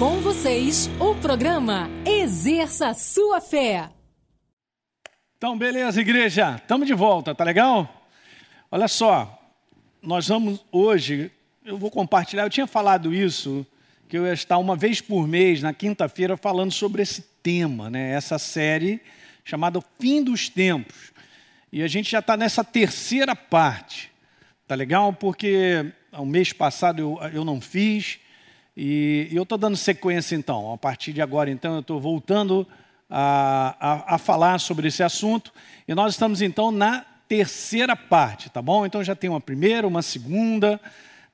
Com vocês, o programa Exerça Sua Fé. Então, beleza, igreja. Estamos de volta, tá legal? Olha só, nós vamos hoje, eu vou compartilhar, eu tinha falado isso, que eu ia estar uma vez por mês, na quinta-feira, falando sobre esse tema, né? essa série chamada Fim dos Tempos. E a gente já está nessa terceira parte, tá legal? Porque o mês passado eu, eu não fiz, e, eu estou dando sequência então. A partir de agora, então, eu estou voltando a, a, a falar sobre esse assunto. E nós estamos então na terceira parte, tá bom? Então já tem uma primeira, uma segunda.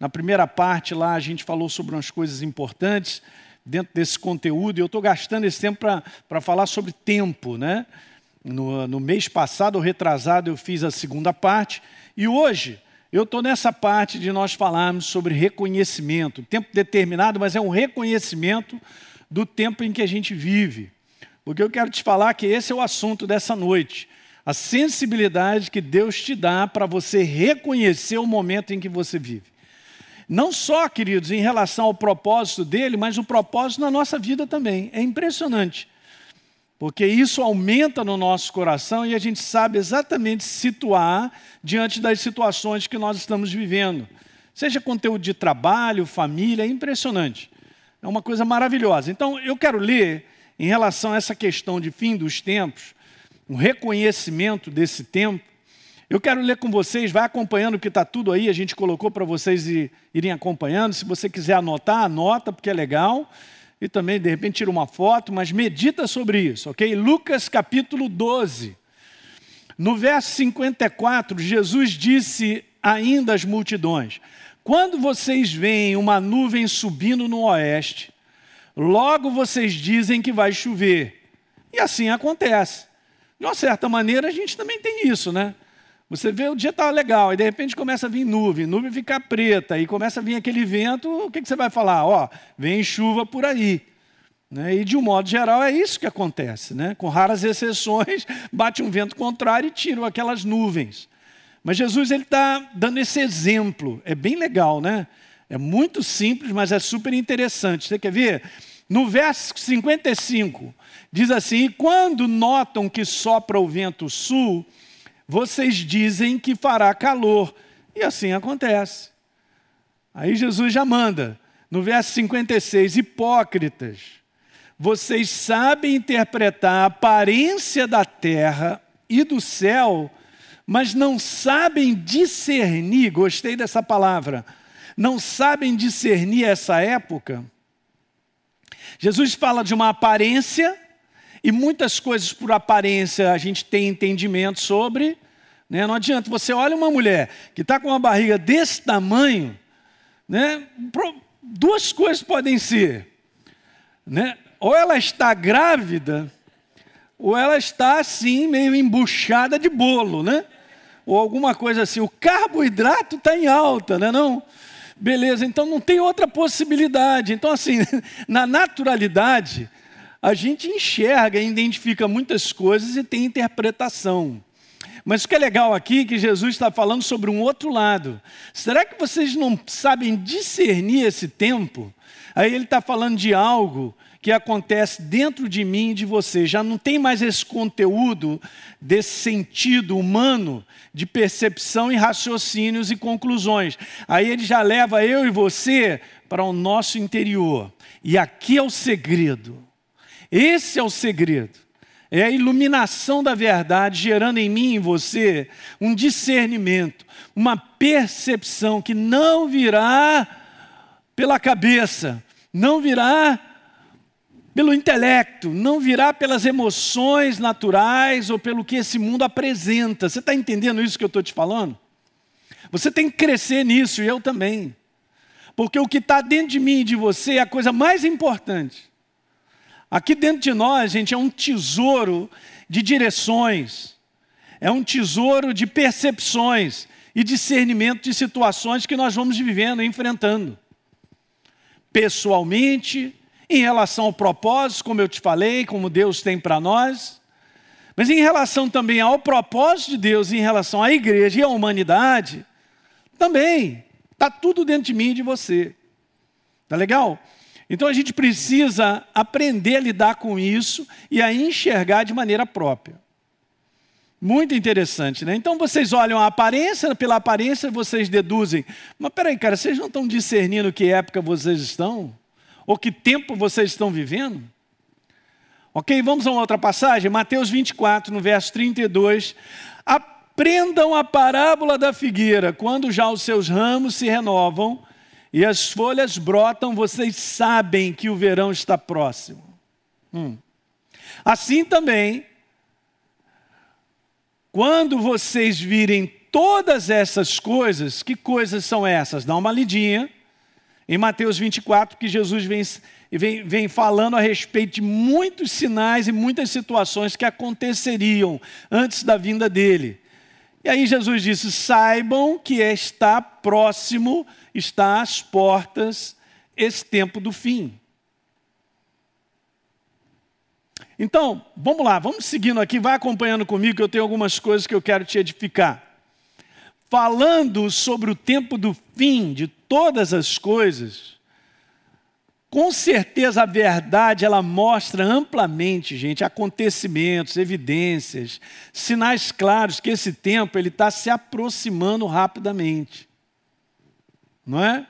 Na primeira parte lá a gente falou sobre umas coisas importantes dentro desse conteúdo. E eu estou gastando esse tempo para falar sobre tempo, né? No, no mês passado, retrasado, eu fiz a segunda parte. E hoje eu estou nessa parte de nós falarmos sobre reconhecimento. Tempo determinado, mas é um reconhecimento do tempo em que a gente vive. Porque eu quero te falar que esse é o assunto dessa noite. A sensibilidade que Deus te dá para você reconhecer o momento em que você vive. Não só, queridos, em relação ao propósito dele, mas o propósito na nossa vida também. É impressionante. Porque isso aumenta no nosso coração e a gente sabe exatamente situar diante das situações que nós estamos vivendo. Seja conteúdo de trabalho, família, é impressionante. É uma coisa maravilhosa. Então, eu quero ler, em relação a essa questão de fim dos tempos, um reconhecimento desse tempo. Eu quero ler com vocês, vai acompanhando que está tudo aí, a gente colocou para vocês irem acompanhando. Se você quiser anotar, anota, porque é legal e também, de repente, tira uma foto, mas medita sobre isso, ok? Lucas capítulo 12. No verso 54, Jesus disse ainda às multidões: Quando vocês veem uma nuvem subindo no oeste, logo vocês dizem que vai chover. E assim acontece. De uma certa maneira, a gente também tem isso, né? Você vê o dia está legal, e de repente começa a vir nuvem, nuvem fica preta, e começa a vir aquele vento, o que, que você vai falar? Ó, vem chuva por aí. Né? E de um modo geral é isso que acontece, né? com raras exceções, bate um vento contrário e tira aquelas nuvens. Mas Jesus ele está dando esse exemplo, é bem legal, né? É muito simples, mas é super interessante. Você quer ver? No verso 55, diz assim: quando notam que sopra o vento sul, vocês dizem que fará calor. E assim acontece. Aí Jesus já manda, no verso 56, hipócritas, vocês sabem interpretar a aparência da terra e do céu, mas não sabem discernir, gostei dessa palavra, não sabem discernir essa época. Jesus fala de uma aparência e muitas coisas por aparência a gente tem entendimento sobre. Né? Não adianta, você olha uma mulher que está com uma barriga desse tamanho, né? duas coisas podem ser. Né? Ou ela está grávida, ou ela está assim, meio embuchada de bolo, né? Ou alguma coisa assim. O carboidrato está em alta, né? Não? Beleza, então não tem outra possibilidade. Então, assim, na naturalidade, a gente enxerga identifica muitas coisas e tem interpretação. Mas o que é legal aqui é que Jesus está falando sobre um outro lado. Será que vocês não sabem discernir esse tempo? Aí ele está falando de algo que acontece dentro de mim e de você. Já não tem mais esse conteúdo desse sentido humano de percepção e raciocínios e conclusões. Aí ele já leva eu e você para o nosso interior. E aqui é o segredo. Esse é o segredo. É a iluminação da verdade gerando em mim e em você um discernimento, uma percepção que não virá pela cabeça, não virá pelo intelecto, não virá pelas emoções naturais ou pelo que esse mundo apresenta. Você está entendendo isso que eu estou te falando? Você tem que crescer nisso e eu também. Porque o que está dentro de mim e de você é a coisa mais importante. Aqui dentro de nós, gente, é um tesouro de direções, é um tesouro de percepções e discernimento de situações que nós vamos vivendo e enfrentando. Pessoalmente, em relação ao propósito, como eu te falei, como Deus tem para nós, mas em relação também ao propósito de Deus, em relação à igreja e à humanidade, também está tudo dentro de mim e de você. Tá legal? Então a gente precisa aprender a lidar com isso e a enxergar de maneira própria. Muito interessante, né? Então vocês olham a aparência, pela aparência vocês deduzem. Mas peraí, cara, vocês não estão discernindo que época vocês estão? Ou que tempo vocês estão vivendo? Ok, vamos a uma outra passagem, Mateus 24, no verso 32. Aprendam a parábola da figueira, quando já os seus ramos se renovam e as folhas brotam, vocês sabem que o verão está próximo. Hum. Assim também, quando vocês virem todas essas coisas, que coisas são essas? Dá uma lidinha em Mateus 24, que Jesus vem, vem, vem falando a respeito de muitos sinais e muitas situações que aconteceriam antes da vinda dele. E aí Jesus disse: saibam que está próximo, está às portas esse tempo do fim. Então, vamos lá, vamos seguindo aqui, vai acompanhando comigo que eu tenho algumas coisas que eu quero te edificar. Falando sobre o tempo do fim de todas as coisas, com certeza a verdade ela mostra amplamente, gente, acontecimentos, evidências, sinais claros que esse tempo ele está se aproximando rapidamente, não é?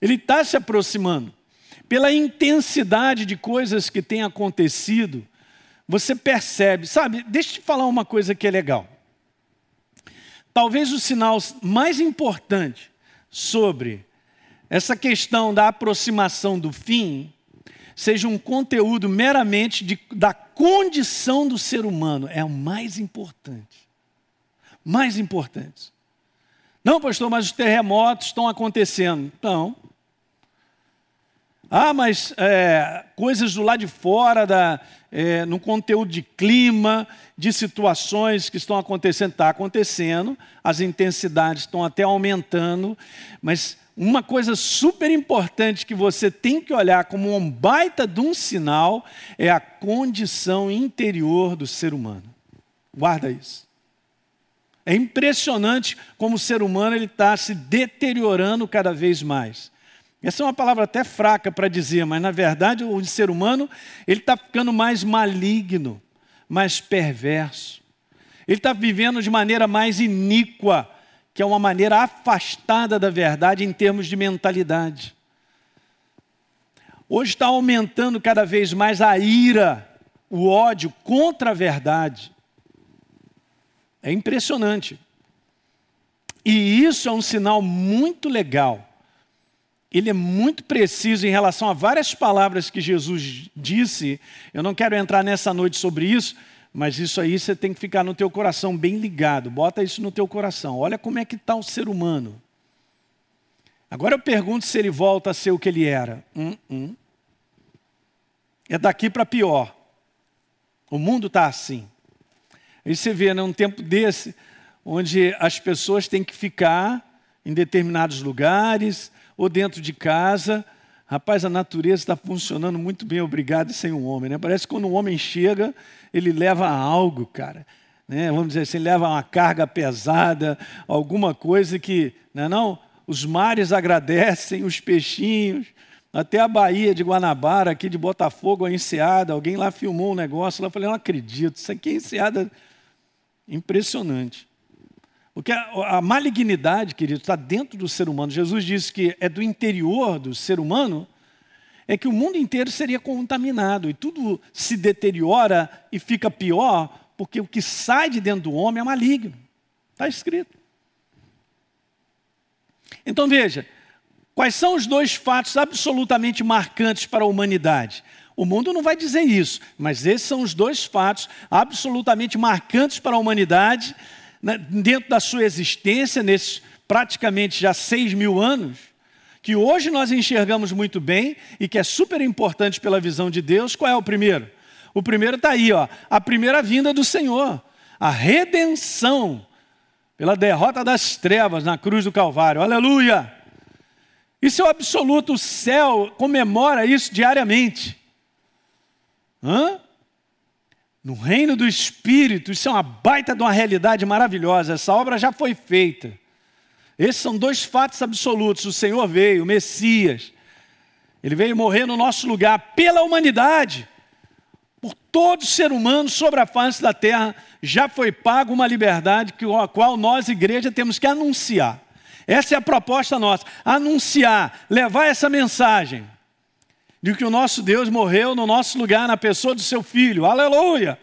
Ele está se aproximando pela intensidade de coisas que têm acontecido, você percebe, sabe? Deixa eu te falar uma coisa que é legal. Talvez o sinal mais importante sobre essa questão da aproximação do fim seja um conteúdo meramente de, da condição do ser humano. É o mais importante. Mais importante. Não, pastor, mas os terremotos estão acontecendo. Não. Ah, mas é, coisas do lado de fora, da, é, no conteúdo de clima, de situações que estão acontecendo, está acontecendo, as intensidades estão até aumentando, mas uma coisa super importante que você tem que olhar como um baita de um sinal é a condição interior do ser humano. Guarda isso. É impressionante como o ser humano ele está se deteriorando cada vez mais. Essa é uma palavra até fraca para dizer, mas na verdade o ser humano ele está ficando mais maligno, mais perverso. Ele está vivendo de maneira mais iníqua, que é uma maneira afastada da verdade em termos de mentalidade. Hoje está aumentando cada vez mais a ira, o ódio contra a verdade. É impressionante. E isso é um sinal muito legal ele é muito preciso em relação a várias palavras que Jesus disse. Eu não quero entrar nessa noite sobre isso, mas isso aí você tem que ficar no teu coração bem ligado. Bota isso no teu coração. Olha como é que está o ser humano. Agora eu pergunto se ele volta a ser o que ele era. Hum, hum. É daqui para pior. O mundo está assim. Aí você vê, num né, tempo desse, onde as pessoas têm que ficar em determinados lugares, ou dentro de casa. Rapaz, a natureza está funcionando muito bem, obrigado, sem um homem. Né? Parece que quando um homem chega, ele leva algo, cara. Né? Vamos dizer assim, leva uma carga pesada, alguma coisa que, não é não? Os mares agradecem, os peixinhos, até a Bahia de Guanabara, aqui de Botafogo, a enseada, alguém lá filmou um negócio, lá eu falei, não acredito, isso aqui é enseada impressionante. Porque a, a malignidade, querido, está dentro do ser humano. Jesus disse que é do interior do ser humano, é que o mundo inteiro seria contaminado e tudo se deteriora e fica pior, porque o que sai de dentro do homem é maligno. Está escrito. Então veja, quais são os dois fatos absolutamente marcantes para a humanidade? O mundo não vai dizer isso, mas esses são os dois fatos absolutamente marcantes para a humanidade né, dentro da sua existência, nesses praticamente já seis mil anos, que hoje nós enxergamos muito bem e que é super importante pela visão de Deus, qual é o primeiro? O primeiro está aí, ó, a primeira vinda do Senhor, a redenção pela derrota das trevas na cruz do Calvário. Aleluia! Isso é o absoluto, o céu comemora isso diariamente. Hã? No reino do Espírito, isso é uma baita de uma realidade maravilhosa. Essa obra já foi feita. Esses são dois fatos absolutos. O Senhor veio, o Messias. Ele veio morrer no nosso lugar pela humanidade. Por todo ser humano sobre a face da terra já foi pago uma liberdade que a qual nós, igreja, temos que anunciar. Essa é a proposta nossa: anunciar, levar essa mensagem de que o nosso Deus morreu no nosso lugar, na pessoa do seu filho. Aleluia!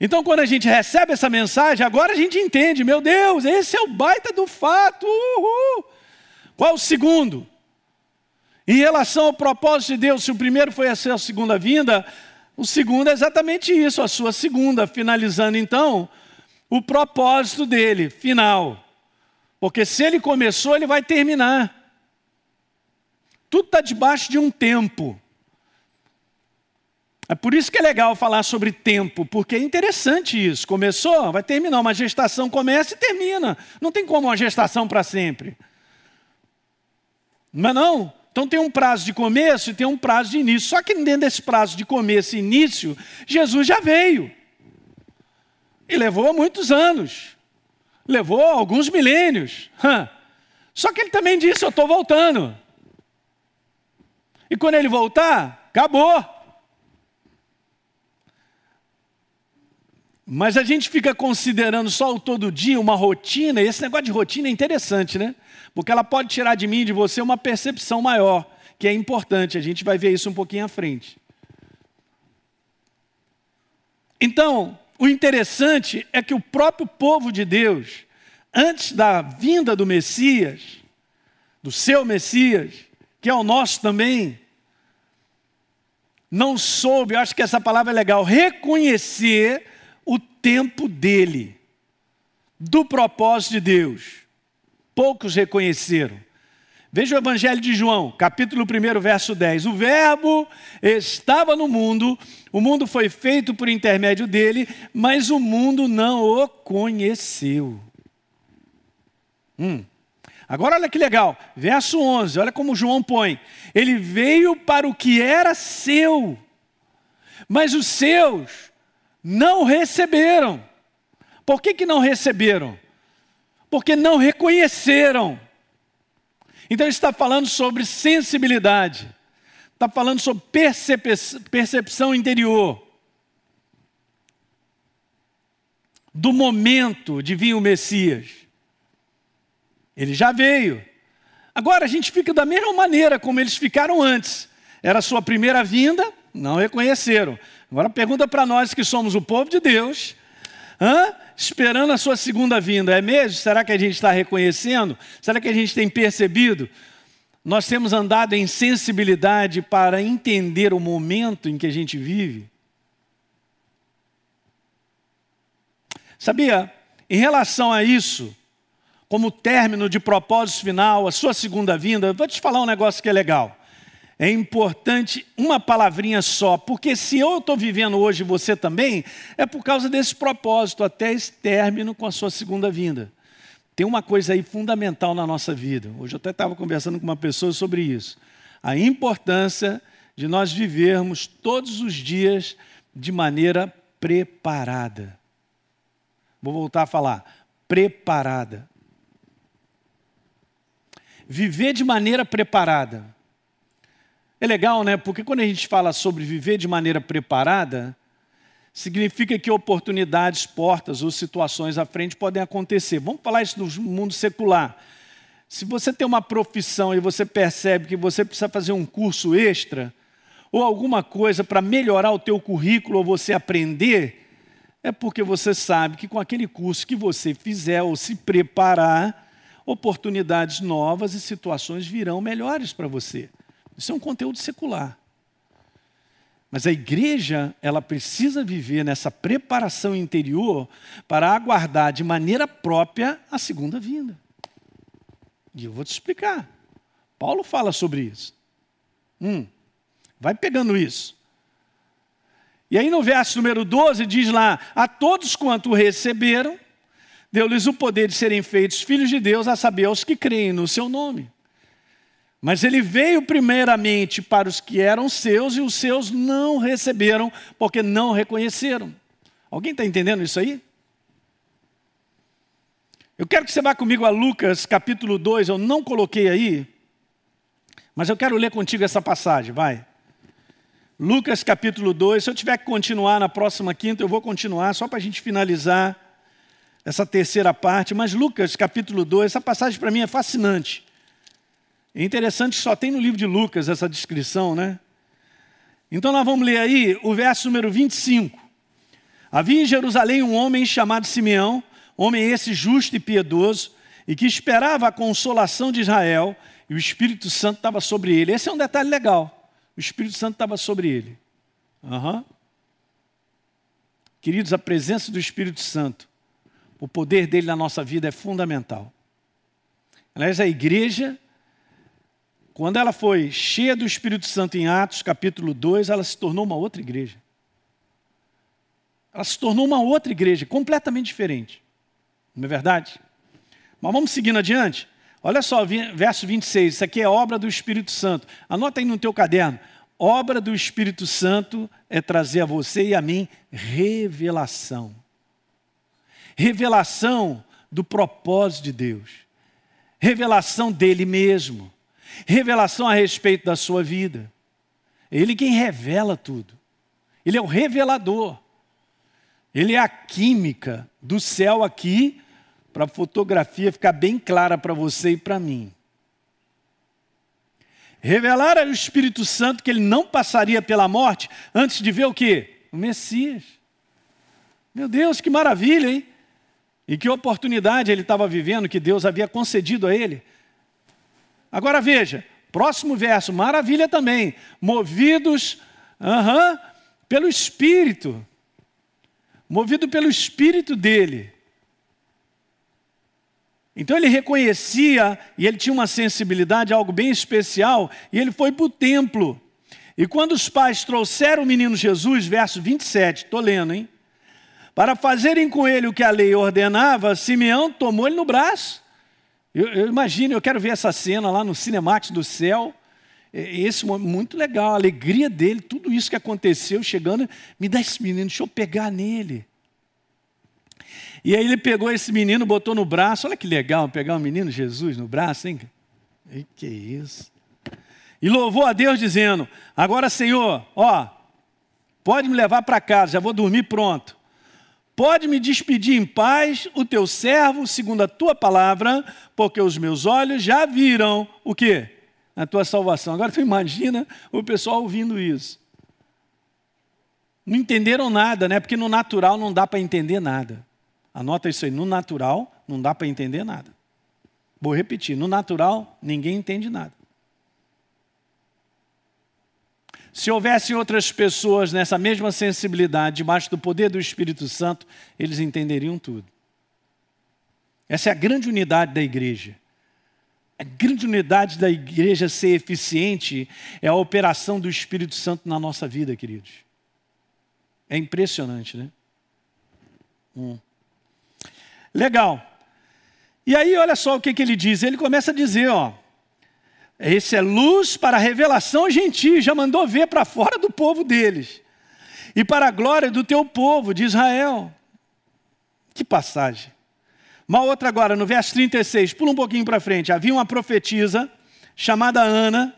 Então, quando a gente recebe essa mensagem, agora a gente entende, meu Deus, esse é o baita do fato. Uhul. Qual o segundo? Em relação ao propósito de Deus, se o primeiro foi a sua segunda vinda, o segundo é exatamente isso, a sua segunda, finalizando então o propósito dele, final. Porque se ele começou, ele vai terminar. Tudo está debaixo de um tempo. É por isso que é legal falar sobre tempo, porque é interessante isso. Começou, vai terminar. Uma gestação começa e termina. Não tem como uma gestação para sempre. Não é não? Então tem um prazo de começo e tem um prazo de início. Só que dentro desse prazo de começo e início, Jesus já veio. E levou muitos anos. Levou alguns milênios. Só que ele também disse: Eu estou voltando. E quando ele voltar, acabou. Mas a gente fica considerando só o todo dia uma rotina, e esse negócio de rotina é interessante, né? Porque ela pode tirar de mim e de você uma percepção maior, que é importante, a gente vai ver isso um pouquinho à frente. Então, o interessante é que o próprio povo de Deus, antes da vinda do Messias, do seu Messias, que é o nosso também, não soube, eu acho que essa palavra é legal, reconhecer o tempo dele, do propósito de Deus. Poucos reconheceram. Veja o Evangelho de João, capítulo 1, verso 10. O Verbo estava no mundo, o mundo foi feito por intermédio dele, mas o mundo não o conheceu. Hum. Agora olha que legal, verso 11, olha como João põe. Ele veio para o que era seu, mas os seus não receberam. Por que, que não receberam? Porque não reconheceram. Então ele está falando sobre sensibilidade, está falando sobre percep percepção interior. Do momento de vir o Messias. Ele já veio. Agora a gente fica da mesma maneira como eles ficaram antes. Era a sua primeira vinda, não reconheceram. Agora pergunta para nós que somos o povo de Deus, hã? esperando a sua segunda vinda, é mesmo? Será que a gente está reconhecendo? Será que a gente tem percebido? Nós temos andado em sensibilidade para entender o momento em que a gente vive? Sabia, em relação a isso, como término de propósito final, a sua segunda vinda, vou te falar um negócio que é legal é importante uma palavrinha só, porque se eu estou vivendo hoje você também, é por causa desse propósito, até esse término com a sua segunda vinda. Tem uma coisa aí fundamental na nossa vida. Hoje eu até estava conversando com uma pessoa sobre isso. A importância de nós vivermos todos os dias de maneira preparada. Vou voltar a falar. Preparada. Viver de maneira preparada. É legal, né? Porque quando a gente fala sobre viver de maneira preparada, significa que oportunidades, portas ou situações à frente podem acontecer. Vamos falar isso no mundo secular. Se você tem uma profissão e você percebe que você precisa fazer um curso extra ou alguma coisa para melhorar o teu currículo ou você aprender, é porque você sabe que com aquele curso que você fizer ou se preparar, oportunidades novas e situações virão melhores para você. Isso é um conteúdo secular. Mas a igreja, ela precisa viver nessa preparação interior para aguardar de maneira própria a segunda vinda. E eu vou te explicar. Paulo fala sobre isso. Hum, vai pegando isso. E aí no verso número 12 diz lá: A todos quanto receberam, deu-lhes o poder de serem feitos filhos de Deus, a saber, aos que creem no seu nome. Mas ele veio primeiramente para os que eram seus e os seus não receberam, porque não reconheceram. Alguém está entendendo isso aí? Eu quero que você vá comigo a Lucas capítulo 2, eu não coloquei aí, Mas eu quero ler contigo essa passagem, vai. Lucas capítulo 2. Se eu tiver que continuar na próxima quinta, eu vou continuar, só para a gente finalizar essa terceira parte. Mas Lucas capítulo 2, essa passagem para mim é fascinante. É interessante só tem no livro de Lucas essa descrição, né? Então nós vamos ler aí o verso número 25. Havia em Jerusalém um homem chamado Simeão, homem esse justo e piedoso, e que esperava a consolação de Israel, e o Espírito Santo estava sobre ele. Esse é um detalhe legal. O Espírito Santo estava sobre ele. Uhum. Queridos, a presença do Espírito Santo, o poder dele na nossa vida é fundamental. Aliás, a igreja quando ela foi cheia do Espírito Santo em Atos, capítulo 2, ela se tornou uma outra igreja. Ela se tornou uma outra igreja, completamente diferente. Não é verdade? Mas vamos seguindo adiante. Olha só, verso 26, isso aqui é obra do Espírito Santo. Anota aí no teu caderno. Obra do Espírito Santo é trazer a você e a mim revelação. Revelação do propósito de Deus. Revelação dele mesmo revelação a respeito da sua vida. É Ele quem revela tudo. Ele é o revelador. Ele é a química do céu aqui, para a fotografia ficar bem clara para você e para mim. Revelar ao Espírito Santo que ele não passaria pela morte antes de ver o quê? O Messias. Meu Deus, que maravilha, hein? E que oportunidade ele estava vivendo, que Deus havia concedido a ele. Agora veja, próximo verso, maravilha também. Movidos uhum, pelo Espírito. Movido pelo Espírito dele. Então ele reconhecia e ele tinha uma sensibilidade, algo bem especial, e ele foi para o templo. E quando os pais trouxeram o menino Jesus, verso 27, estou lendo, hein? Para fazerem com ele o que a lei ordenava, Simeão tomou ele no braço eu, eu, imagino, eu quero ver essa cena lá no Cinemax do céu. Esse momento muito legal, a alegria dele, tudo isso que aconteceu, chegando, me dá esse menino, deixa eu pegar nele. E aí ele pegou esse menino, botou no braço, olha que legal, pegar um menino Jesus no braço, hein? E que isso? E louvou a Deus dizendo: Agora, Senhor, ó, pode me levar para casa, já vou dormir pronto. Pode me despedir em paz, o teu servo, segundo a tua palavra, porque os meus olhos já viram o quê? A tua salvação. Agora tu imagina o pessoal ouvindo isso. Não entenderam nada, né? Porque no natural não dá para entender nada. Anota isso aí, no natural não dá para entender nada. Vou repetir, no natural ninguém entende nada. Se houvesse outras pessoas nessa mesma sensibilidade, debaixo do poder do Espírito Santo, eles entenderiam tudo. Essa é a grande unidade da igreja. A grande unidade da igreja ser eficiente é a operação do Espírito Santo na nossa vida, queridos. É impressionante, né? Hum. Legal. E aí, olha só o que, que ele diz. Ele começa a dizer, ó. Esse é luz para a revelação gentil, já mandou ver para fora do povo deles. E para a glória do teu povo, de Israel. Que passagem. Uma outra agora, no verso 36, pula um pouquinho para frente. Havia uma profetisa chamada Ana,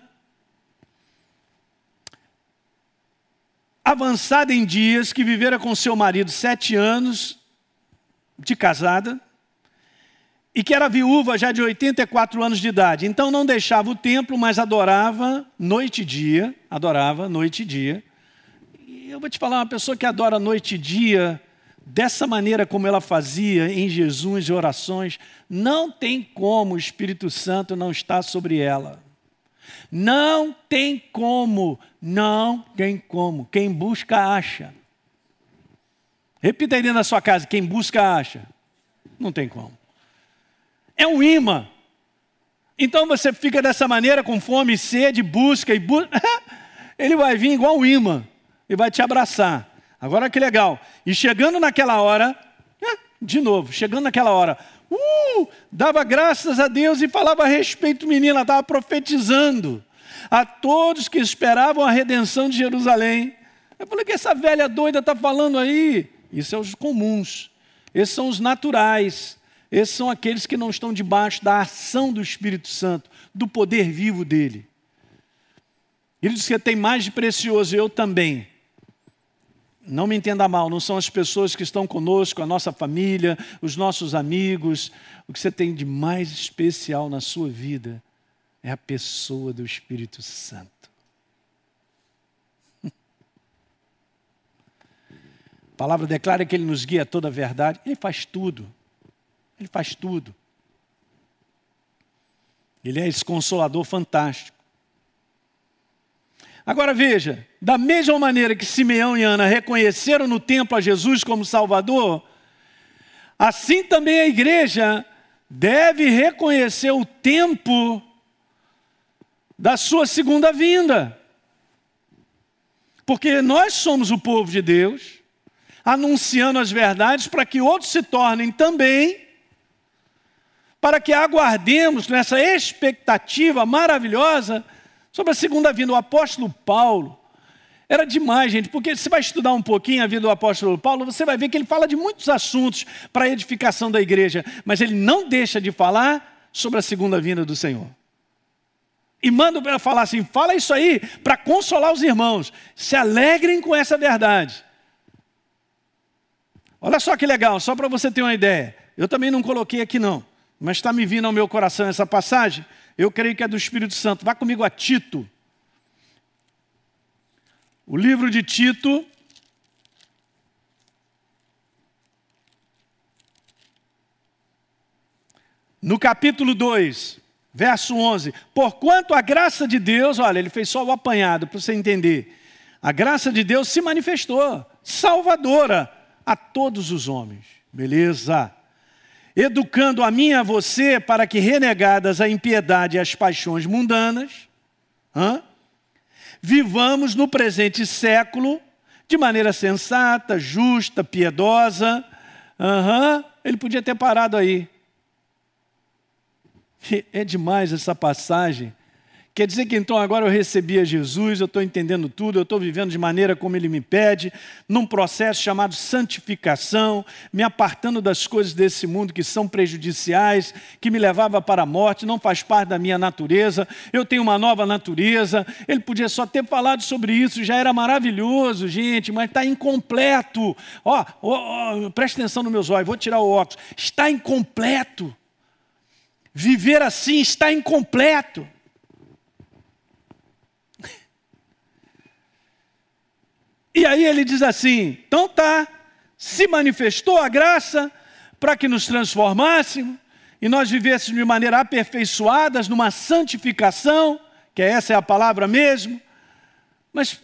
avançada em dias, que vivera com seu marido sete anos de casada, e que era viúva já de 84 anos de idade. Então não deixava o templo, mas adorava noite e dia, adorava noite e dia. E eu vou te falar, uma pessoa que adora noite e dia, dessa maneira como ela fazia em Jesus e orações, não tem como o Espírito Santo não estar sobre ela. Não tem como, não tem como. Quem busca, acha. Repita aí dentro da sua casa: quem busca, acha. Não tem como é um imã. Então você fica dessa maneira com fome, sede, busca e busca. Ele vai vir igual um imã e vai te abraçar. Agora que legal. E chegando naquela hora, de novo, chegando naquela hora, uh, dava graças a Deus e falava a respeito ela estava profetizando a todos que esperavam a redenção de Jerusalém. Eu falei, que essa velha doida está falando aí? Isso é os comuns, esses são os naturais. Esses são aqueles que não estão debaixo da ação do Espírito Santo, do poder vivo dele. Ele diz que tem mais de precioso, eu também. Não me entenda mal, não são as pessoas que estão conosco, a nossa família, os nossos amigos. O que você tem de mais especial na sua vida é a pessoa do Espírito Santo. A palavra declara que ele nos guia a toda a verdade. Ele faz tudo. Ele faz tudo. Ele é esse consolador fantástico. Agora veja, da mesma maneira que Simeão e Ana reconheceram no templo a Jesus como Salvador, assim também a igreja deve reconhecer o tempo da sua segunda vinda. Porque nós somos o povo de Deus, anunciando as verdades para que outros se tornem também, para que aguardemos nessa expectativa maravilhosa sobre a segunda vinda. O apóstolo Paulo era demais, gente, porque você vai estudar um pouquinho a vida do apóstolo Paulo, você vai ver que ele fala de muitos assuntos para a edificação da igreja, mas ele não deixa de falar sobre a segunda vinda do Senhor. E manda para falar assim: fala isso aí para consolar os irmãos, se alegrem com essa verdade. Olha só que legal, só para você ter uma ideia. Eu também não coloquei aqui não, mas está me vindo ao meu coração essa passagem. Eu creio que é do Espírito Santo. Vá comigo a Tito. O livro de Tito. No capítulo 2, verso 11: Porquanto a graça de Deus, olha, ele fez só o apanhado para você entender. A graça de Deus se manifestou, salvadora a todos os homens. Beleza? Educando a mim e a você para que, renegadas a impiedade e as paixões mundanas, hã? vivamos no presente século de maneira sensata, justa, piedosa. Uhum. Ele podia ter parado aí. É demais essa passagem Quer dizer que então agora eu recebi a Jesus, eu estou entendendo tudo, eu estou vivendo de maneira como Ele me pede, num processo chamado santificação, me apartando das coisas desse mundo que são prejudiciais, que me levava para a morte, não faz parte da minha natureza, eu tenho uma nova natureza. Ele podia só ter falado sobre isso, já era maravilhoso, gente, mas está incompleto. Ó, ó, preste atenção nos meus olhos, vou tirar o óculos. Está incompleto. Viver assim está incompleto. E aí ele diz assim: então tá, se manifestou a graça para que nos transformássemos e nós vivêssemos de maneira aperfeiçoadas numa santificação, que essa é a palavra mesmo. Mas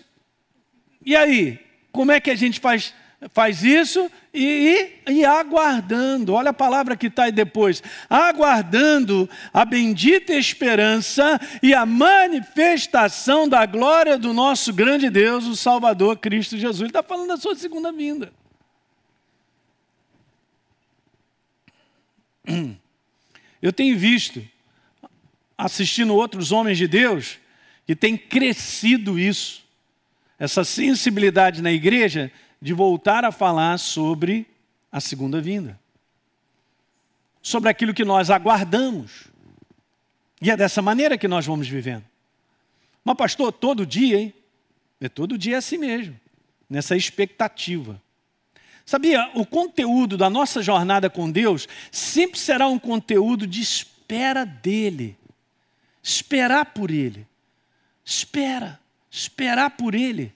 e aí? Como é que a gente faz faz isso e, e, e, aguardando, olha a palavra que está aí depois, aguardando a bendita esperança e a manifestação da glória do nosso grande Deus, o Salvador Cristo Jesus. Ele está falando da sua segunda vinda. Eu tenho visto, assistindo outros homens de Deus, que tem crescido isso, essa sensibilidade na igreja de voltar a falar sobre a segunda vinda. Sobre aquilo que nós aguardamos. E é dessa maneira que nós vamos vivendo. Mas, pastor, todo dia, hein? É todo dia assim mesmo, nessa expectativa. Sabia, o conteúdo da nossa jornada com Deus sempre será um conteúdo de espera dEle. Esperar por Ele. Espera, esperar por Ele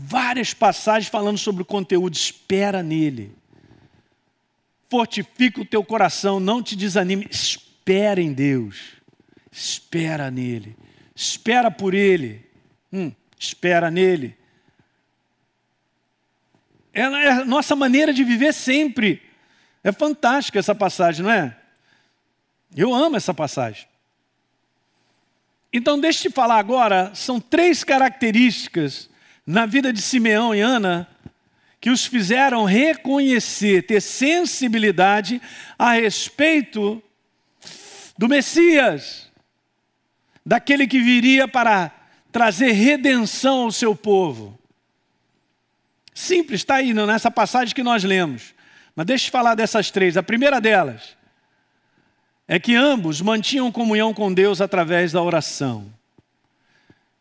várias passagens falando sobre o conteúdo, espera nele. Fortifica o teu coração, não te desanime, espera em Deus. Espera nele. Espera por ele. Hum, espera nele. É, é a nossa maneira de viver sempre. É fantástica essa passagem, não é? Eu amo essa passagem. Então, deixa eu te falar agora, são três características na vida de Simeão e Ana que os fizeram reconhecer, ter sensibilidade a respeito do Messias, daquele que viria para trazer redenção ao seu povo. Simples, está aí nessa passagem que nós lemos. Mas deixa eu falar dessas três. A primeira delas é que ambos mantinham comunhão com Deus através da oração.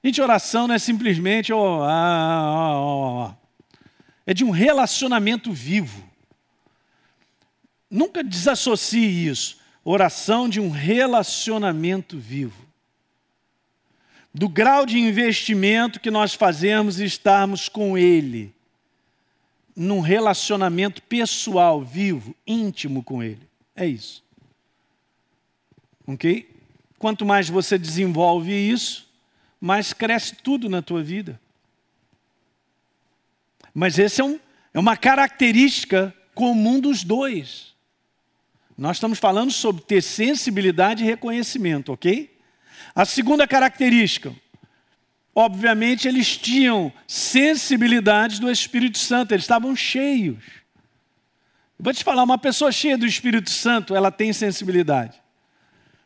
Gente, oração não é simplesmente oh, ah, oh, oh, é de um relacionamento vivo. Nunca desassocie isso. Oração de um relacionamento vivo. Do grau de investimento que nós fazemos e estarmos com Ele. Num relacionamento pessoal, vivo, íntimo com Ele. É isso. Ok? Quanto mais você desenvolve isso, mais cresce tudo na tua vida. Mas essa é, um, é uma característica comum dos dois. Nós estamos falando sobre ter sensibilidade e reconhecimento, ok? A segunda característica, obviamente eles tinham sensibilidade do Espírito Santo, eles estavam cheios. Vou te falar, uma pessoa cheia do Espírito Santo, ela tem sensibilidade.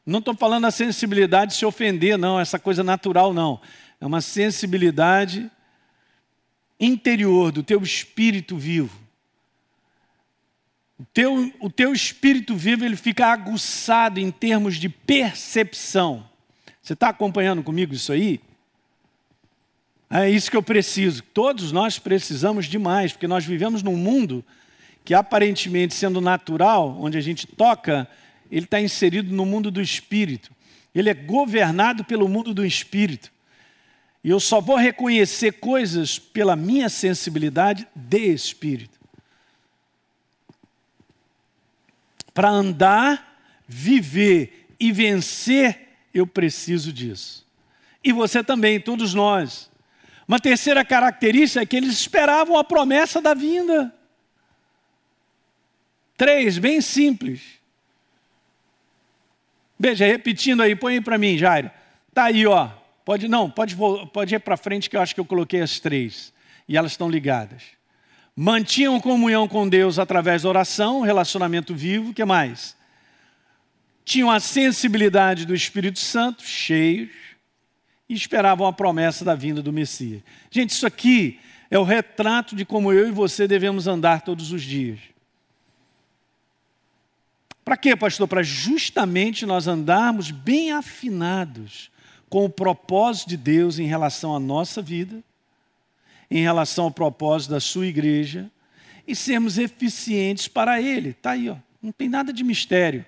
Não estou falando a sensibilidade de se ofender, não, essa coisa natural, não. É uma sensibilidade interior do teu espírito vivo. O teu, o teu espírito vivo ele fica aguçado em termos de percepção. Você está acompanhando comigo isso aí? É isso que eu preciso. Todos nós precisamos demais, porque nós vivemos num mundo que aparentemente sendo natural, onde a gente toca, ele está inserido no mundo do espírito. Ele é governado pelo mundo do espírito. E eu só vou reconhecer coisas pela minha sensibilidade de espírito. Para andar, viver e vencer, eu preciso disso. E você também, todos nós. Uma terceira característica é que eles esperavam a promessa da vinda. Três, bem simples. Veja, repetindo aí, põe aí para mim, Jairo. Tá aí, ó. Pode não, pode, pode ir para frente que eu acho que eu coloquei as três e elas estão ligadas mantinham comunhão com Deus através da oração, relacionamento vivo, que mais? Tinham a sensibilidade do Espírito Santo, cheios, e esperavam a promessa da vinda do Messias. Gente, isso aqui é o retrato de como eu e você devemos andar todos os dias. Para quê, pastor? Para justamente nós andarmos bem afinados com o propósito de Deus em relação à nossa vida em relação ao propósito da sua igreja e sermos eficientes para Ele. Está aí, ó. não tem nada de mistério.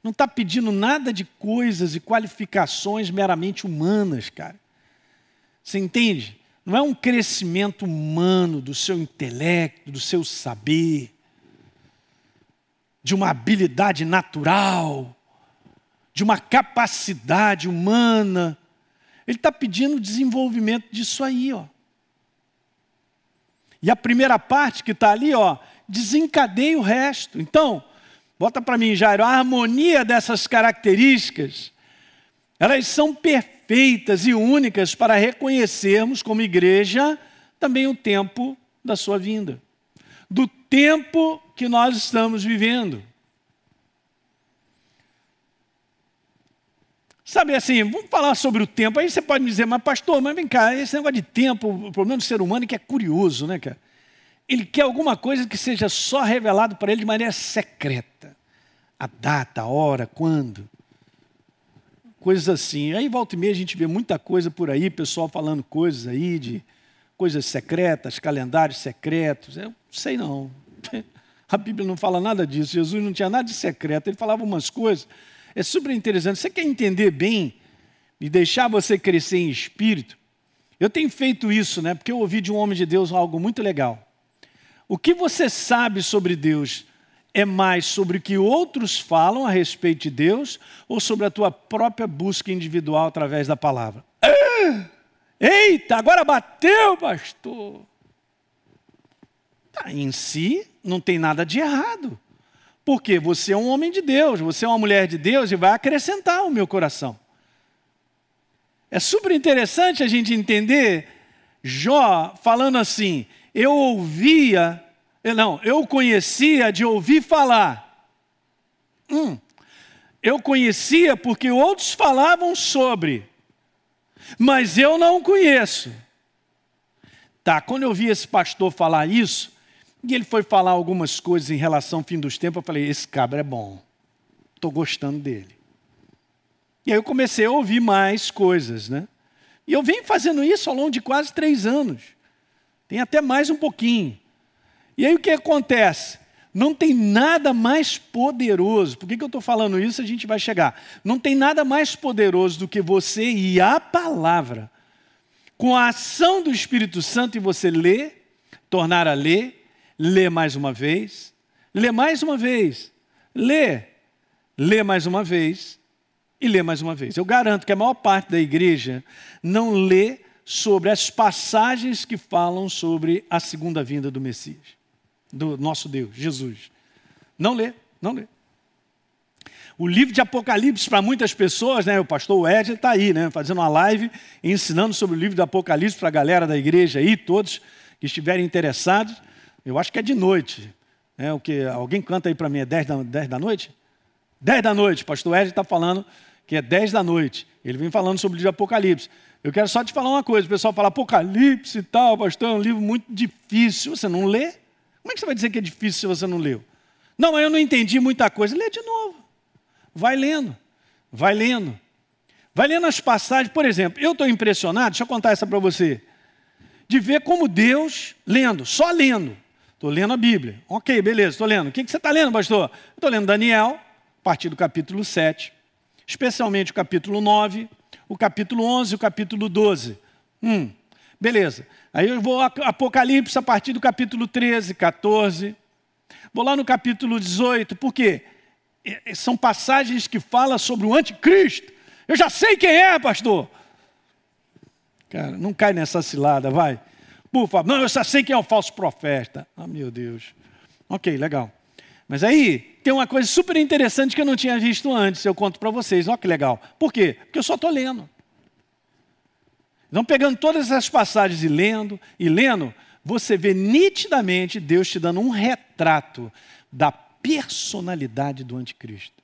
Não está pedindo nada de coisas e qualificações meramente humanas, cara. Você entende? Não é um crescimento humano do seu intelecto, do seu saber, de uma habilidade natural, de uma capacidade humana. Ele está pedindo o desenvolvimento disso aí, ó. E a primeira parte que está ali, ó, desencadeia o resto. Então, bota para mim, Jairo, a harmonia dessas características, elas são perfeitas e únicas para reconhecermos como igreja também o tempo da sua vinda, do tempo que nós estamos vivendo. Sabe assim, vamos falar sobre o tempo. Aí você pode me dizer, mas pastor, mas vem cá, esse negócio de tempo, o problema do ser humano é que é curioso, né, cara? Ele quer alguma coisa que seja só revelado para ele de maneira secreta. A data, a hora, quando. Coisas assim. Aí volta e meia a gente vê muita coisa por aí, pessoal falando coisas aí de coisas secretas, calendários secretos. Eu não sei não. A Bíblia não fala nada disso. Jesus não tinha nada de secreto. Ele falava umas coisas é super interessante. Você quer entender bem e deixar você crescer em espírito? Eu tenho feito isso, né? Porque eu ouvi de um homem de Deus algo muito legal. O que você sabe sobre Deus é mais sobre o que outros falam a respeito de Deus ou sobre a tua própria busca individual através da palavra? Eita, agora bateu, pastor. Tá, em si, não tem nada de errado. Porque você é um homem de Deus, você é uma mulher de Deus e vai acrescentar o meu coração. É super interessante a gente entender Jó falando assim: eu ouvia, não, eu conhecia de ouvir falar. Hum, eu conhecia porque outros falavam sobre, mas eu não conheço. Tá, quando eu vi esse pastor falar isso, e ele foi falar algumas coisas em relação ao fim dos tempos. Eu falei: esse cabra é bom, estou gostando dele. E aí eu comecei a ouvir mais coisas, né? E eu venho fazendo isso ao longo de quase três anos. Tem até mais um pouquinho. E aí o que acontece? Não tem nada mais poderoso. Por que, que eu estou falando isso? A gente vai chegar. Não tem nada mais poderoso do que você e a palavra. Com a ação do Espírito Santo e você ler, tornar a ler, ler mais uma vez, ler mais uma vez, ler, ler mais uma vez e ler mais uma vez. Eu garanto que a maior parte da igreja não lê sobre as passagens que falam sobre a segunda vinda do Messias do nosso Deus, Jesus. Não lê, não lê. O livro de Apocalipse, para muitas pessoas, né, o pastor Ed está aí, né, fazendo uma live, ensinando sobre o livro de Apocalipse para a galera da igreja aí, todos que estiverem interessados. Eu acho que é de noite. Né, o que, alguém canta aí para mim, é 10 da, 10 da noite? 10 da noite, pastor Ed está falando que é 10 da noite. Ele vem falando sobre o livro de Apocalipse. Eu quero só te falar uma coisa, o pessoal fala Apocalipse e tal, pastor, é um livro muito difícil. Você não lê? Como é que você vai dizer que é difícil se você não leu? Não, mas eu não entendi muita coisa. Lê de novo. Vai lendo. Vai lendo. Vai lendo as passagens. Por exemplo, eu estou impressionado, deixa eu contar essa para você, de ver como Deus, lendo, só lendo. Estou lendo a Bíblia. Ok, beleza, estou lendo. O que, que você está lendo, pastor? Estou lendo Daniel, a partir do capítulo 7, especialmente o capítulo 9, o capítulo 11 e o capítulo 12. Hum, beleza. Aí eu vou a Apocalipse a partir do capítulo 13, 14. Vou lá no capítulo 18, por quê? São passagens que falam sobre o anticristo. Eu já sei quem é, pastor. Cara, não cai nessa cilada, vai. Por favor, não, eu já sei quem é o falso profeta. Ah, meu Deus. Ok, legal. Mas aí tem uma coisa super interessante que eu não tinha visto antes, eu conto para vocês. Olha que legal. Por quê? Porque eu só estou lendo. Então, pegando todas essas passagens e lendo, e lendo, você vê nitidamente Deus te dando um retrato da personalidade do anticristo,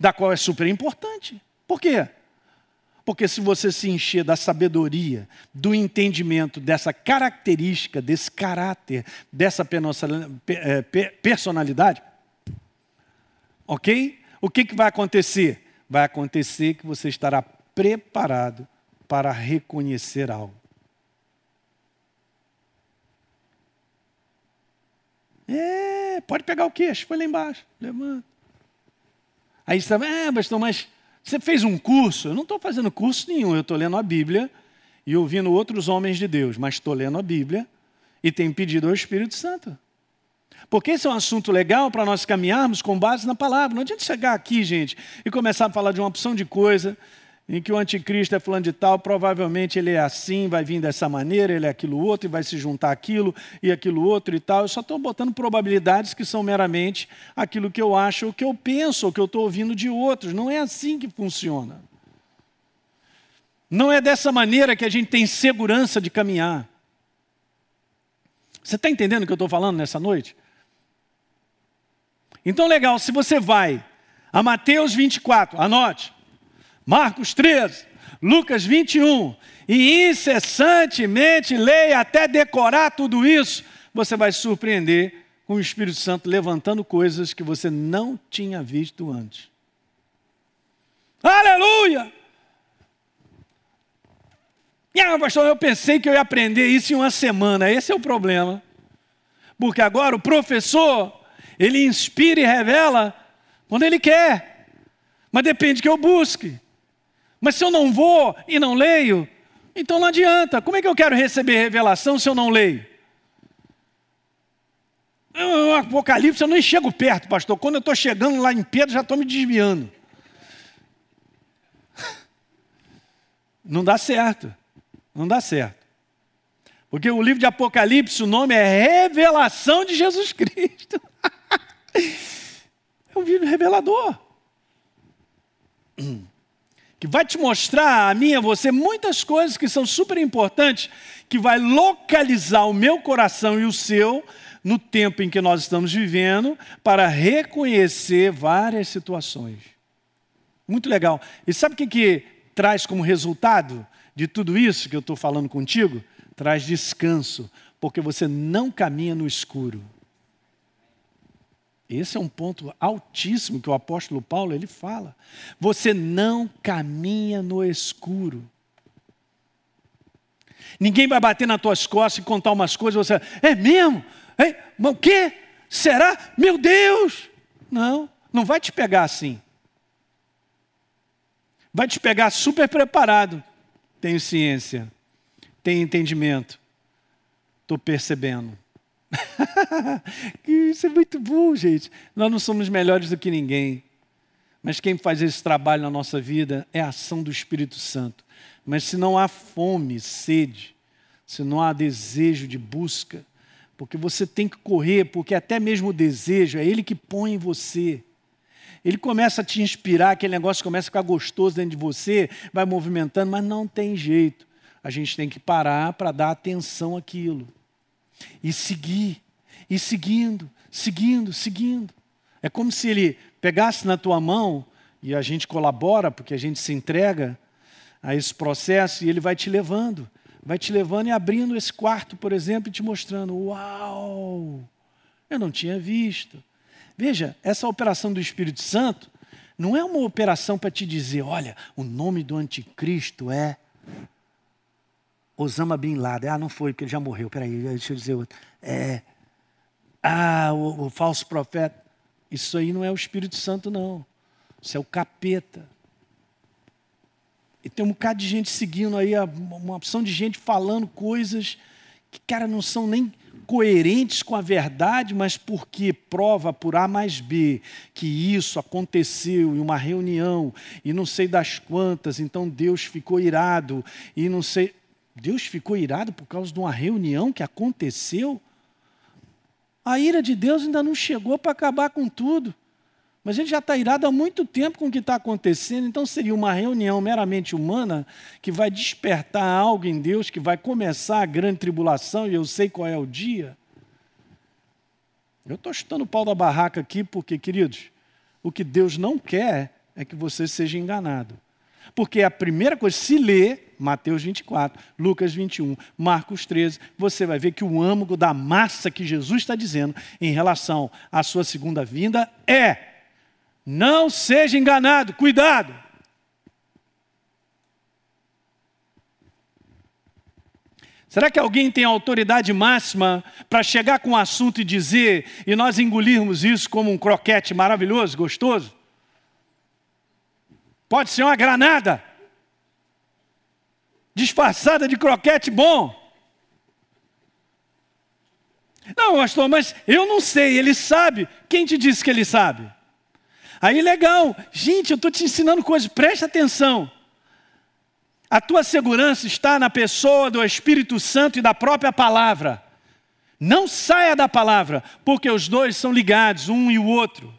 da qual é super importante. Por quê? Porque se você se encher da sabedoria, do entendimento dessa característica, desse caráter, dessa é, personalidade, ok? O que, que vai acontecer? Vai acontecer que você estará preparado para reconhecer algo. É, pode pegar o queixo, foi lá embaixo, levanta. Aí você fala, é, pastor, mas você fez um curso? Eu não estou fazendo curso nenhum, eu estou lendo a Bíblia e ouvindo outros homens de Deus, mas estou lendo a Bíblia e tenho pedido ao Espírito Santo. Porque esse é um assunto legal para nós caminharmos com base na palavra. Não adianta chegar aqui, gente, e começar a falar de uma opção de coisa em que o anticristo é fulano de tal, provavelmente ele é assim, vai vir dessa maneira, ele é aquilo outro, e vai se juntar aquilo e aquilo outro e tal. Eu só estou botando probabilidades que são meramente aquilo que eu acho, o que eu penso, o que eu estou ouvindo de outros. Não é assim que funciona. Não é dessa maneira que a gente tem segurança de caminhar. Você está entendendo o que eu estou falando nessa noite? Então, legal, se você vai a Mateus 24, anote. Marcos 13, Lucas 21, e incessantemente leia até decorar tudo isso, você vai surpreender com o Espírito Santo levantando coisas que você não tinha visto antes. Aleluia! Ah, pastor, eu pensei que eu ia aprender isso em uma semana. Esse é o problema. Porque agora o professor, ele inspira e revela quando ele quer. Mas depende que eu busque. Mas se eu não vou e não leio, então não adianta. Como é que eu quero receber revelação se eu não leio? O Apocalipse eu nem chego perto, pastor. Quando eu estou chegando lá em Pedro, já estou me desviando. Não dá certo. Não dá certo. Porque o livro de Apocalipse, o nome é Revelação de Jesus Cristo. é um livro revelador que vai te mostrar a mim a você muitas coisas que são super importantes, que vai localizar o meu coração e o seu no tempo em que nós estamos vivendo, para reconhecer várias situações. Muito legal. E sabe o que, que traz como resultado de tudo isso que eu estou falando contigo? Traz descanso, porque você não caminha no escuro. Esse é um ponto altíssimo que o apóstolo Paulo ele fala. Você não caminha no escuro. Ninguém vai bater nas tuas costas e contar umas coisas, você, é mesmo? É, o quê? Será? Meu Deus! Não, não vai te pegar assim. Vai te pegar super preparado. Tenho ciência, tenho entendimento, estou percebendo. Isso é muito bom, gente. Nós não somos melhores do que ninguém. Mas quem faz esse trabalho na nossa vida é a ação do Espírito Santo. Mas se não há fome, sede, se não há desejo de busca, porque você tem que correr, porque até mesmo o desejo é ele que põe em você. Ele começa a te inspirar, aquele negócio começa a ficar gostoso dentro de você, vai movimentando, mas não tem jeito. A gente tem que parar para dar atenção àquilo e seguir, e seguindo, seguindo, seguindo. É como se ele pegasse na tua mão, e a gente colabora, porque a gente se entrega a esse processo, e ele vai te levando, vai te levando e abrindo esse quarto, por exemplo, e te mostrando: Uau! Eu não tinha visto. Veja, essa operação do Espírito Santo não é uma operação para te dizer: olha, o nome do anticristo é Osama Bin Laden. Ah, não foi, porque ele já morreu. Peraí, deixa eu dizer outro. É, ah, o, o falso profeta. Isso aí não é o Espírito Santo, não. Isso é o capeta. E tem um bocado de gente seguindo aí, uma opção de gente falando coisas que, cara, não são nem coerentes com a verdade, mas porque prova por A mais B que isso aconteceu em uma reunião e não sei das quantas, então Deus ficou irado e não sei. Deus ficou irado por causa de uma reunião que aconteceu? A ira de Deus ainda não chegou para acabar com tudo. Mas ele já está irado há muito tempo com o que está acontecendo, então seria uma reunião meramente humana que vai despertar algo em Deus, que vai começar a grande tribulação, e eu sei qual é o dia. Eu estou chutando o pau da barraca aqui porque, queridos, o que Deus não quer é que você seja enganado. Porque a primeira coisa, se lê Mateus 24, Lucas 21, Marcos 13, você vai ver que o âmago da massa que Jesus está dizendo em relação à sua segunda vinda é: não seja enganado, cuidado. Será que alguém tem autoridade máxima para chegar com um assunto e dizer, e nós engolirmos isso como um croquete maravilhoso, gostoso? Pode ser uma granada disfarçada de croquete bom. Não, pastor, mas eu não sei, ele sabe. Quem te disse que ele sabe? Aí legal, gente, eu estou te ensinando coisas, preste atenção. A tua segurança está na pessoa do Espírito Santo e da própria palavra. Não saia da palavra, porque os dois são ligados, um e o outro.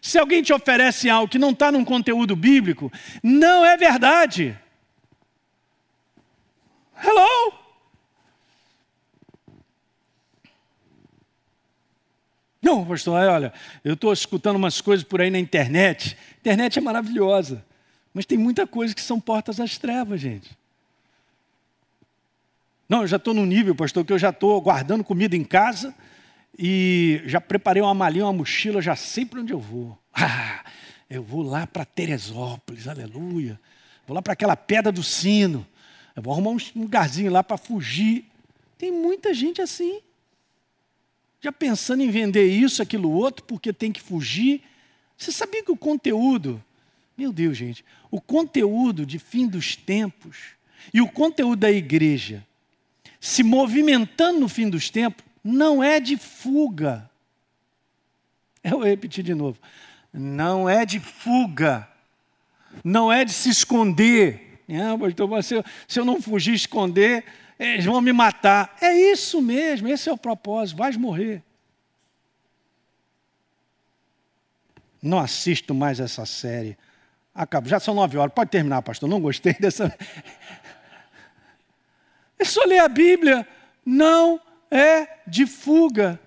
Se alguém te oferece algo que não está num conteúdo bíblico, não é verdade. Hello? Não, pastor, olha, eu estou escutando umas coisas por aí na internet. A internet é maravilhosa, mas tem muita coisa que são portas às trevas, gente. Não, eu já estou no nível, pastor, que eu já estou guardando comida em casa e já preparei uma malinha, uma mochila, já sei para onde eu vou. Ah, eu vou lá para Teresópolis, aleluia. Vou lá para aquela pedra do sino. Eu vou arrumar um lugarzinho lá para fugir. Tem muita gente assim. Já pensando em vender isso, aquilo outro, porque tem que fugir. Você sabia que o conteúdo, meu Deus, gente, o conteúdo de fim dos tempos e o conteúdo da igreja se movimentando no fim dos tempos não é de fuga. Eu vou repetir de novo. Não é de fuga. Não é de se esconder pastor, se eu, se eu não fugir, esconder, eles vão me matar. É isso mesmo, esse é o propósito, vais morrer. Não assisto mais essa série. Acabo. Já são nove horas. Pode terminar, pastor. Não gostei dessa. É só ler a Bíblia. Não é de fuga.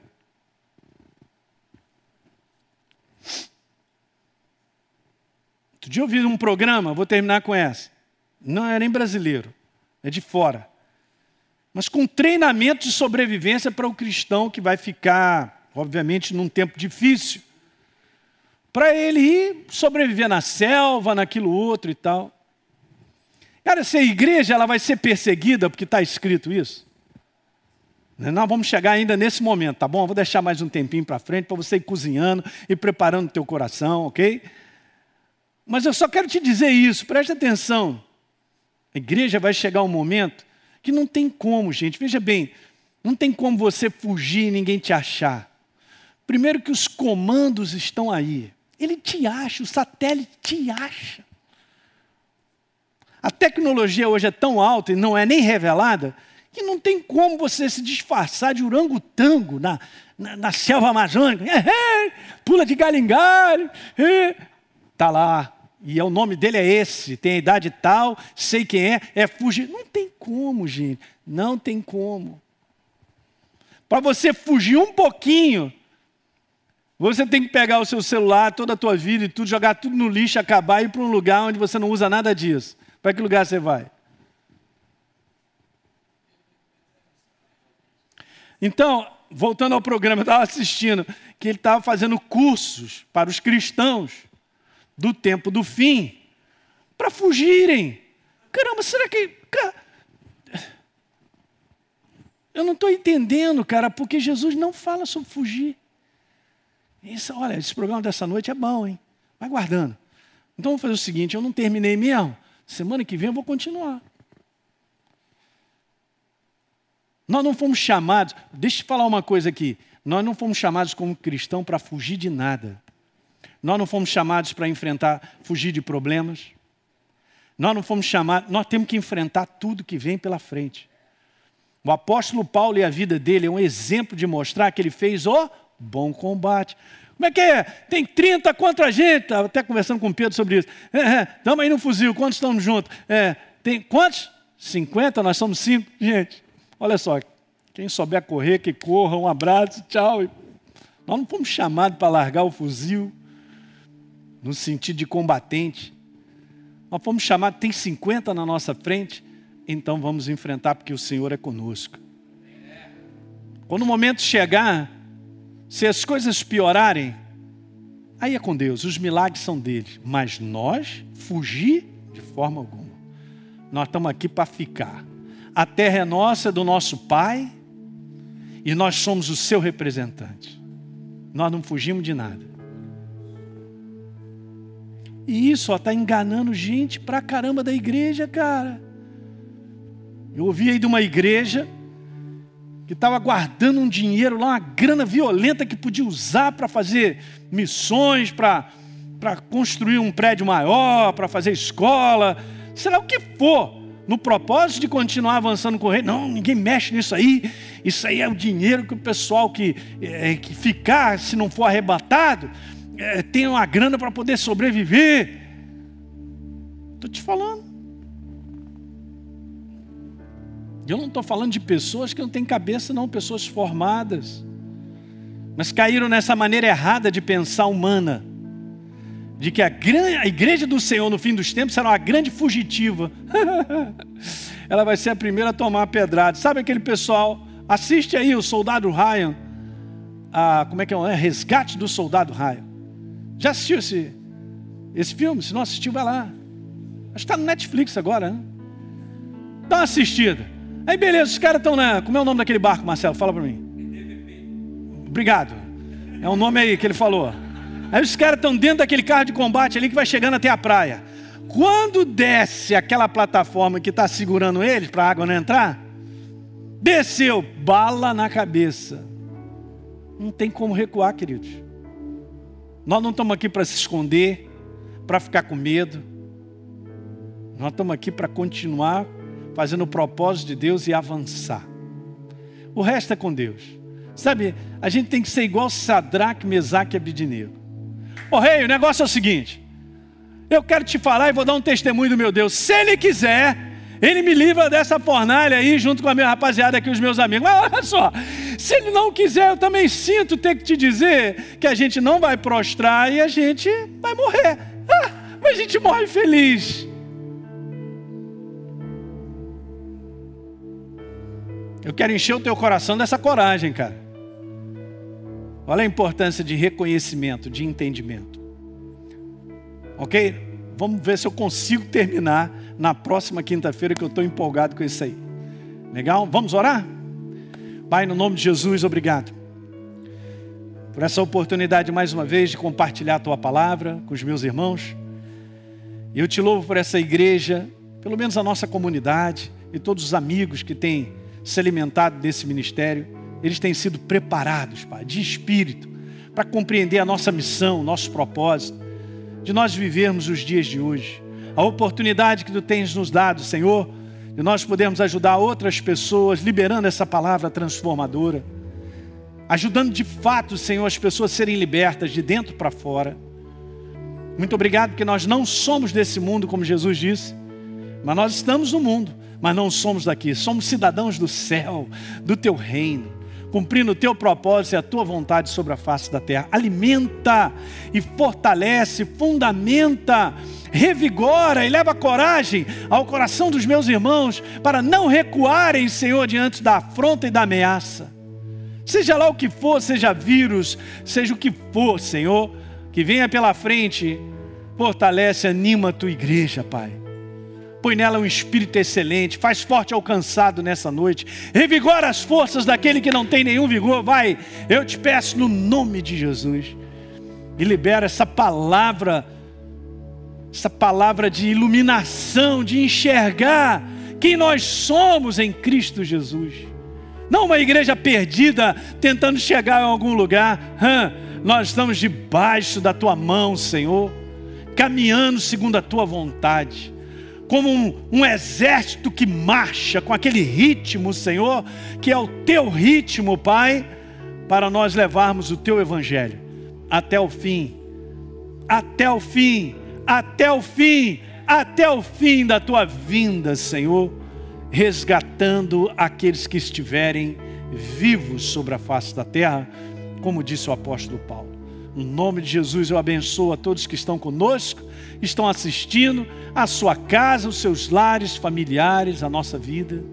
Outro dia eu vi um programa, vou terminar com essa. Não é nem brasileiro, é de fora. Mas com treinamento de sobrevivência para o cristão que vai ficar, obviamente, num tempo difícil. Para ele ir sobreviver na selva, naquilo outro e tal. Cara, se a igreja ela vai ser perseguida porque está escrito isso, nós vamos chegar ainda nesse momento, tá bom? vou deixar mais um tempinho para frente para você ir cozinhando e preparando o teu coração, ok? Mas eu só quero te dizer isso, preste atenção. A igreja vai chegar um momento que não tem como, gente. Veja bem, não tem como você fugir e ninguém te achar. Primeiro que os comandos estão aí. Ele te acha, o satélite te acha. A tecnologia hoje é tão alta e não é nem revelada que não tem como você se disfarçar de orangotango na, na, na selva amazônica. É, é, pula de galho em galho. Está lá. E é, o nome dele é esse. Tem a idade tal, sei quem é, é fugir. Não tem como, gente. Não tem como. Para você fugir um pouquinho, você tem que pegar o seu celular, toda a tua vida e tudo, jogar tudo no lixo, acabar e ir para um lugar onde você não usa nada disso. Para que lugar você vai? Então, voltando ao programa, eu estava assistindo que ele estava fazendo cursos para os cristãos do tempo do fim para fugirem. Caramba, será que. Eu não estou entendendo, cara, porque Jesus não fala sobre fugir. Isso, olha, esse programa dessa noite é bom, hein? Vai guardando. Então vamos fazer o seguinte: eu não terminei mesmo. Semana que vem eu vou continuar. Nós não fomos chamados, deixa eu falar uma coisa aqui. Nós não fomos chamados como cristão para fugir de nada. Nós não fomos chamados para enfrentar, fugir de problemas. Nós não fomos chamados, nós temos que enfrentar tudo que vem pela frente. O apóstolo Paulo e a vida dele é um exemplo de mostrar que ele fez o bom combate. Como é que é? Tem 30 contra a gente. Estava até conversando com o Pedro sobre isso. Estamos é, é, aí no fuzil, quantos estamos juntos? É, tem quantos? 50, nós somos cinco. Gente, olha só, quem souber correr, que corra, um abraço, tchau. Nós não fomos chamados para largar o fuzil no sentido de combatente. Nós fomos chamados, tem 50 na nossa frente, então vamos enfrentar porque o Senhor é conosco. Quando o momento chegar, se as coisas piorarem, aí é com Deus, os milagres são dele. Mas nós, fugir de forma alguma. Nós estamos aqui para ficar. A terra é nossa, do nosso Pai, e nós somos o seu representante. Nós não fugimos de nada. E isso está enganando gente pra caramba da igreja, cara. Eu ouvi aí de uma igreja que estava guardando um dinheiro lá, uma grana violenta que podia usar para fazer missões, para construir um prédio maior, para fazer escola, será o que for, no propósito de continuar avançando com o rei. Não, ninguém mexe nisso aí. Isso aí é o dinheiro que o pessoal que, é, que ficar, se não for arrebatado, é, tem uma grana para poder sobreviver. Estou te falando. Eu não estou falando de pessoas que não têm cabeça, não, pessoas formadas, mas caíram nessa maneira errada de pensar humana, de que a, a igreja do Senhor no fim dos tempos será uma grande fugitiva. Ela vai ser a primeira a tomar a pedrada. Sabe aquele pessoal? Assiste aí o Soldado Ryan, a, como é que é? Resgate do Soldado Ryan. Já assistiu esse, esse filme? Se não assistiu, vai lá. Acho que está no Netflix agora, né? Dá uma assistida. Aí beleza, os caras estão na. Como é o nome daquele barco, Marcelo? Fala para mim. Obrigado. É o nome aí que ele falou. Aí os caras estão dentro daquele carro de combate ali que vai chegando até a praia. Quando desce aquela plataforma que está segurando eles para a água não entrar, desceu, bala na cabeça. Não tem como recuar, queridos. Nós não estamos aqui para se esconder, para ficar com medo. Nós estamos aqui para continuar fazendo o propósito de Deus e avançar. O resto é com Deus. Sabe, a gente tem que ser igual Sadraque, Mesaque e Abidinego. Ô rei, o negócio é o seguinte. Eu quero te falar e vou dar um testemunho do meu Deus. Se ele quiser, ele me livra dessa fornalha aí, junto com a minha rapaziada aqui, os meus amigos. Mas olha só, se ele não quiser, eu também sinto ter que te dizer que a gente não vai prostrar e a gente vai morrer. Ah, mas a gente morre feliz. Eu quero encher o teu coração dessa coragem, cara. Olha a importância de reconhecimento, de entendimento. Ok? Vamos ver se eu consigo terminar na próxima quinta-feira, que eu estou empolgado com isso aí. Legal? Vamos orar? Pai, no nome de Jesus, obrigado por essa oportunidade mais uma vez de compartilhar a tua palavra com os meus irmãos. E eu te louvo por essa igreja, pelo menos a nossa comunidade e todos os amigos que têm se alimentado desse ministério. Eles têm sido preparados, Pai, de espírito, para compreender a nossa missão, nosso propósito, de nós vivermos os dias de hoje. A oportunidade que tu tens nos dado, Senhor, de nós podermos ajudar outras pessoas, liberando essa palavra transformadora ajudando de fato, Senhor, as pessoas a serem libertas de dentro para fora. Muito obrigado, porque nós não somos desse mundo, como Jesus disse, mas nós estamos no mundo, mas não somos daqui, somos cidadãos do céu, do teu reino, cumprindo o teu propósito e a tua vontade sobre a face da terra. Alimenta e fortalece, fundamenta, revigora e leva coragem ao coração dos meus irmãos para não recuarem, Senhor, diante da afronta e da ameaça. Seja lá o que for, seja vírus, seja o que for, Senhor, que venha pela frente, fortalece, anima a tua igreja, Pai. Põe nela um espírito excelente, faz forte ao cansado nessa noite, revigora as forças daquele que não tem nenhum vigor, vai, eu te peço no nome de Jesus, e libera essa palavra, essa palavra de iluminação, de enxergar quem nós somos em Cristo Jesus não uma igreja perdida tentando chegar em algum lugar. nós estamos debaixo da tua mão, Senhor, caminhando segundo a tua vontade, como um, um exército que marcha com aquele ritmo, Senhor, que é o teu ritmo, Pai, para nós levarmos o teu evangelho até o fim, até o fim, até o fim, até o fim da tua vinda, Senhor resgatando aqueles que estiverem vivos sobre a face da terra, como disse o apóstolo Paulo. No nome de Jesus eu abençoo a todos que estão conosco, estão assistindo, a sua casa, os seus lares, familiares, a nossa vida,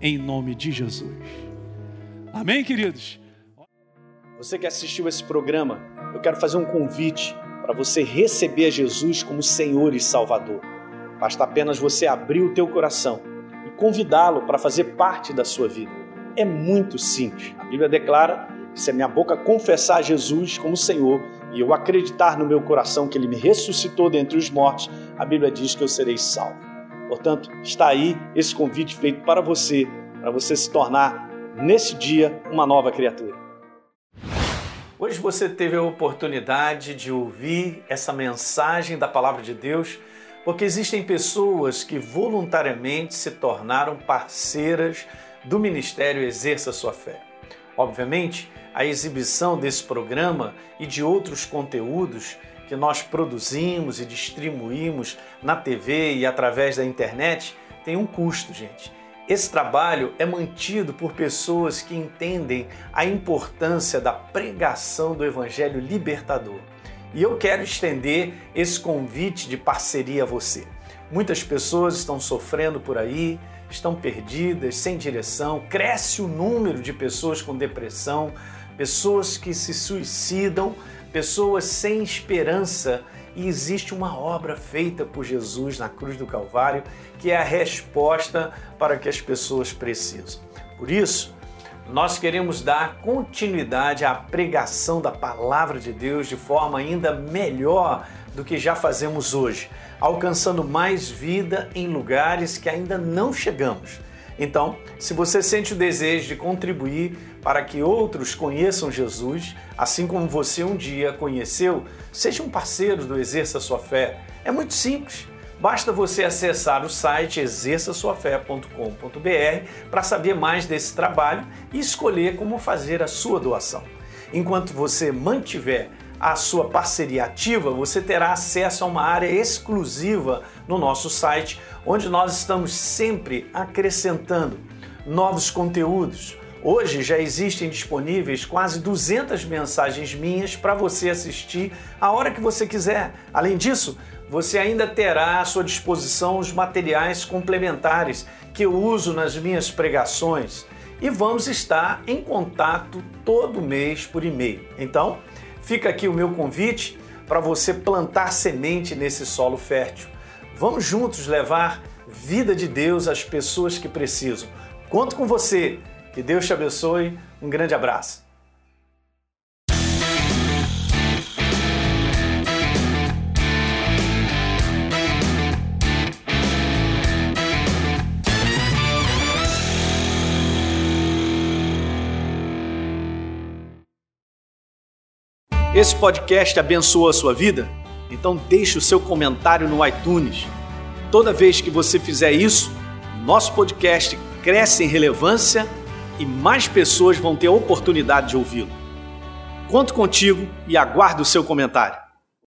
em nome de Jesus. Amém, queridos? Você que assistiu esse programa, eu quero fazer um convite para você receber Jesus como Senhor e Salvador. Basta apenas você abrir o teu coração convidá-lo para fazer parte da sua vida. É muito simples. A Bíblia declara: se a minha boca confessar Jesus como Senhor e eu acreditar no meu coração que Ele me ressuscitou dentre os mortos, a Bíblia diz que eu serei salvo. Portanto, está aí esse convite feito para você, para você se tornar, nesse dia, uma nova criatura. Hoje você teve a oportunidade de ouvir essa mensagem da Palavra de Deus porque existem pessoas que voluntariamente se tornaram parceiras do Ministério Exerça Sua Fé. Obviamente, a exibição desse programa e de outros conteúdos que nós produzimos e distribuímos na TV e através da internet tem um custo, gente. Esse trabalho é mantido por pessoas que entendem a importância da pregação do Evangelho libertador. E eu quero estender esse convite de parceria a você. Muitas pessoas estão sofrendo por aí, estão perdidas, sem direção, cresce o número de pessoas com depressão, pessoas que se suicidam, pessoas sem esperança. E existe uma obra feita por Jesus na cruz do Calvário que é a resposta para que as pessoas precisam. Por isso, nós queremos dar continuidade à pregação da palavra de Deus de forma ainda melhor do que já fazemos hoje, alcançando mais vida em lugares que ainda não chegamos. Então, se você sente o desejo de contribuir para que outros conheçam Jesus, assim como você um dia conheceu, seja um parceiro do Exerça Sua Fé. É muito simples. Basta você acessar o site exerçaçoafé.com.br para saber mais desse trabalho e escolher como fazer a sua doação. Enquanto você mantiver a sua parceria ativa, você terá acesso a uma área exclusiva no nosso site, onde nós estamos sempre acrescentando novos conteúdos. Hoje já existem disponíveis quase 200 mensagens minhas para você assistir a hora que você quiser. Além disso, você ainda terá à sua disposição os materiais complementares que eu uso nas minhas pregações e vamos estar em contato todo mês por e-mail. Então, fica aqui o meu convite para você plantar semente nesse solo fértil. Vamos juntos levar vida de Deus às pessoas que precisam. Conto com você. Que Deus te abençoe. Um grande abraço. Esse podcast abençoou a sua vida? Então deixe o seu comentário no iTunes. Toda vez que você fizer isso, nosso podcast cresce em relevância e mais pessoas vão ter a oportunidade de ouvi-lo. Conto contigo e aguardo o seu comentário.